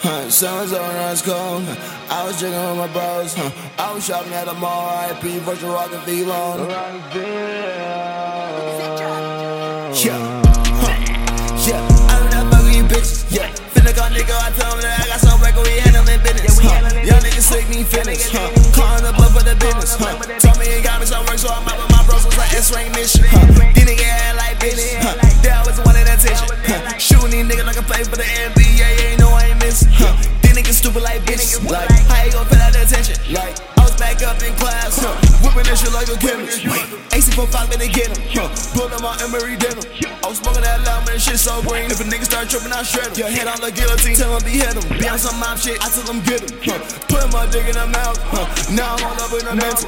Huh, summer's over and it's cold. I was drinking with my bros. Huh, I was shopping at the mall. IP virtual rock and V long. Yeah. Huh, yeah. I do not fuck with you bitches. Yeah. Finna call nigga, I tell him that I got some record, we handling business. Huh, young niggas sick, need fitness. Huh, calling the blood for the business. Huh, told me he got me some work, so I'm out with my bros. It's like S-rank mission. Huh, these niggas had like business. Huh, they always wanted attention. Huh, shooting these niggas like a play for the NBA. Stupid like bitches. Like, how you gon' pay that attention? Like, I was back up in class. Huh, whipping that shit like a chemist. AC for five, then they get him. Huh, pull them out Amiri denim. I was smoking that loud, man, shit so green. If a nigga start tripping, I shred him. Your head on the guillotine, tell him be hit him. Be on some mob shit, I tell him get him. Huh, put my dick in the mouth. Huh, now I'm all up in the mental.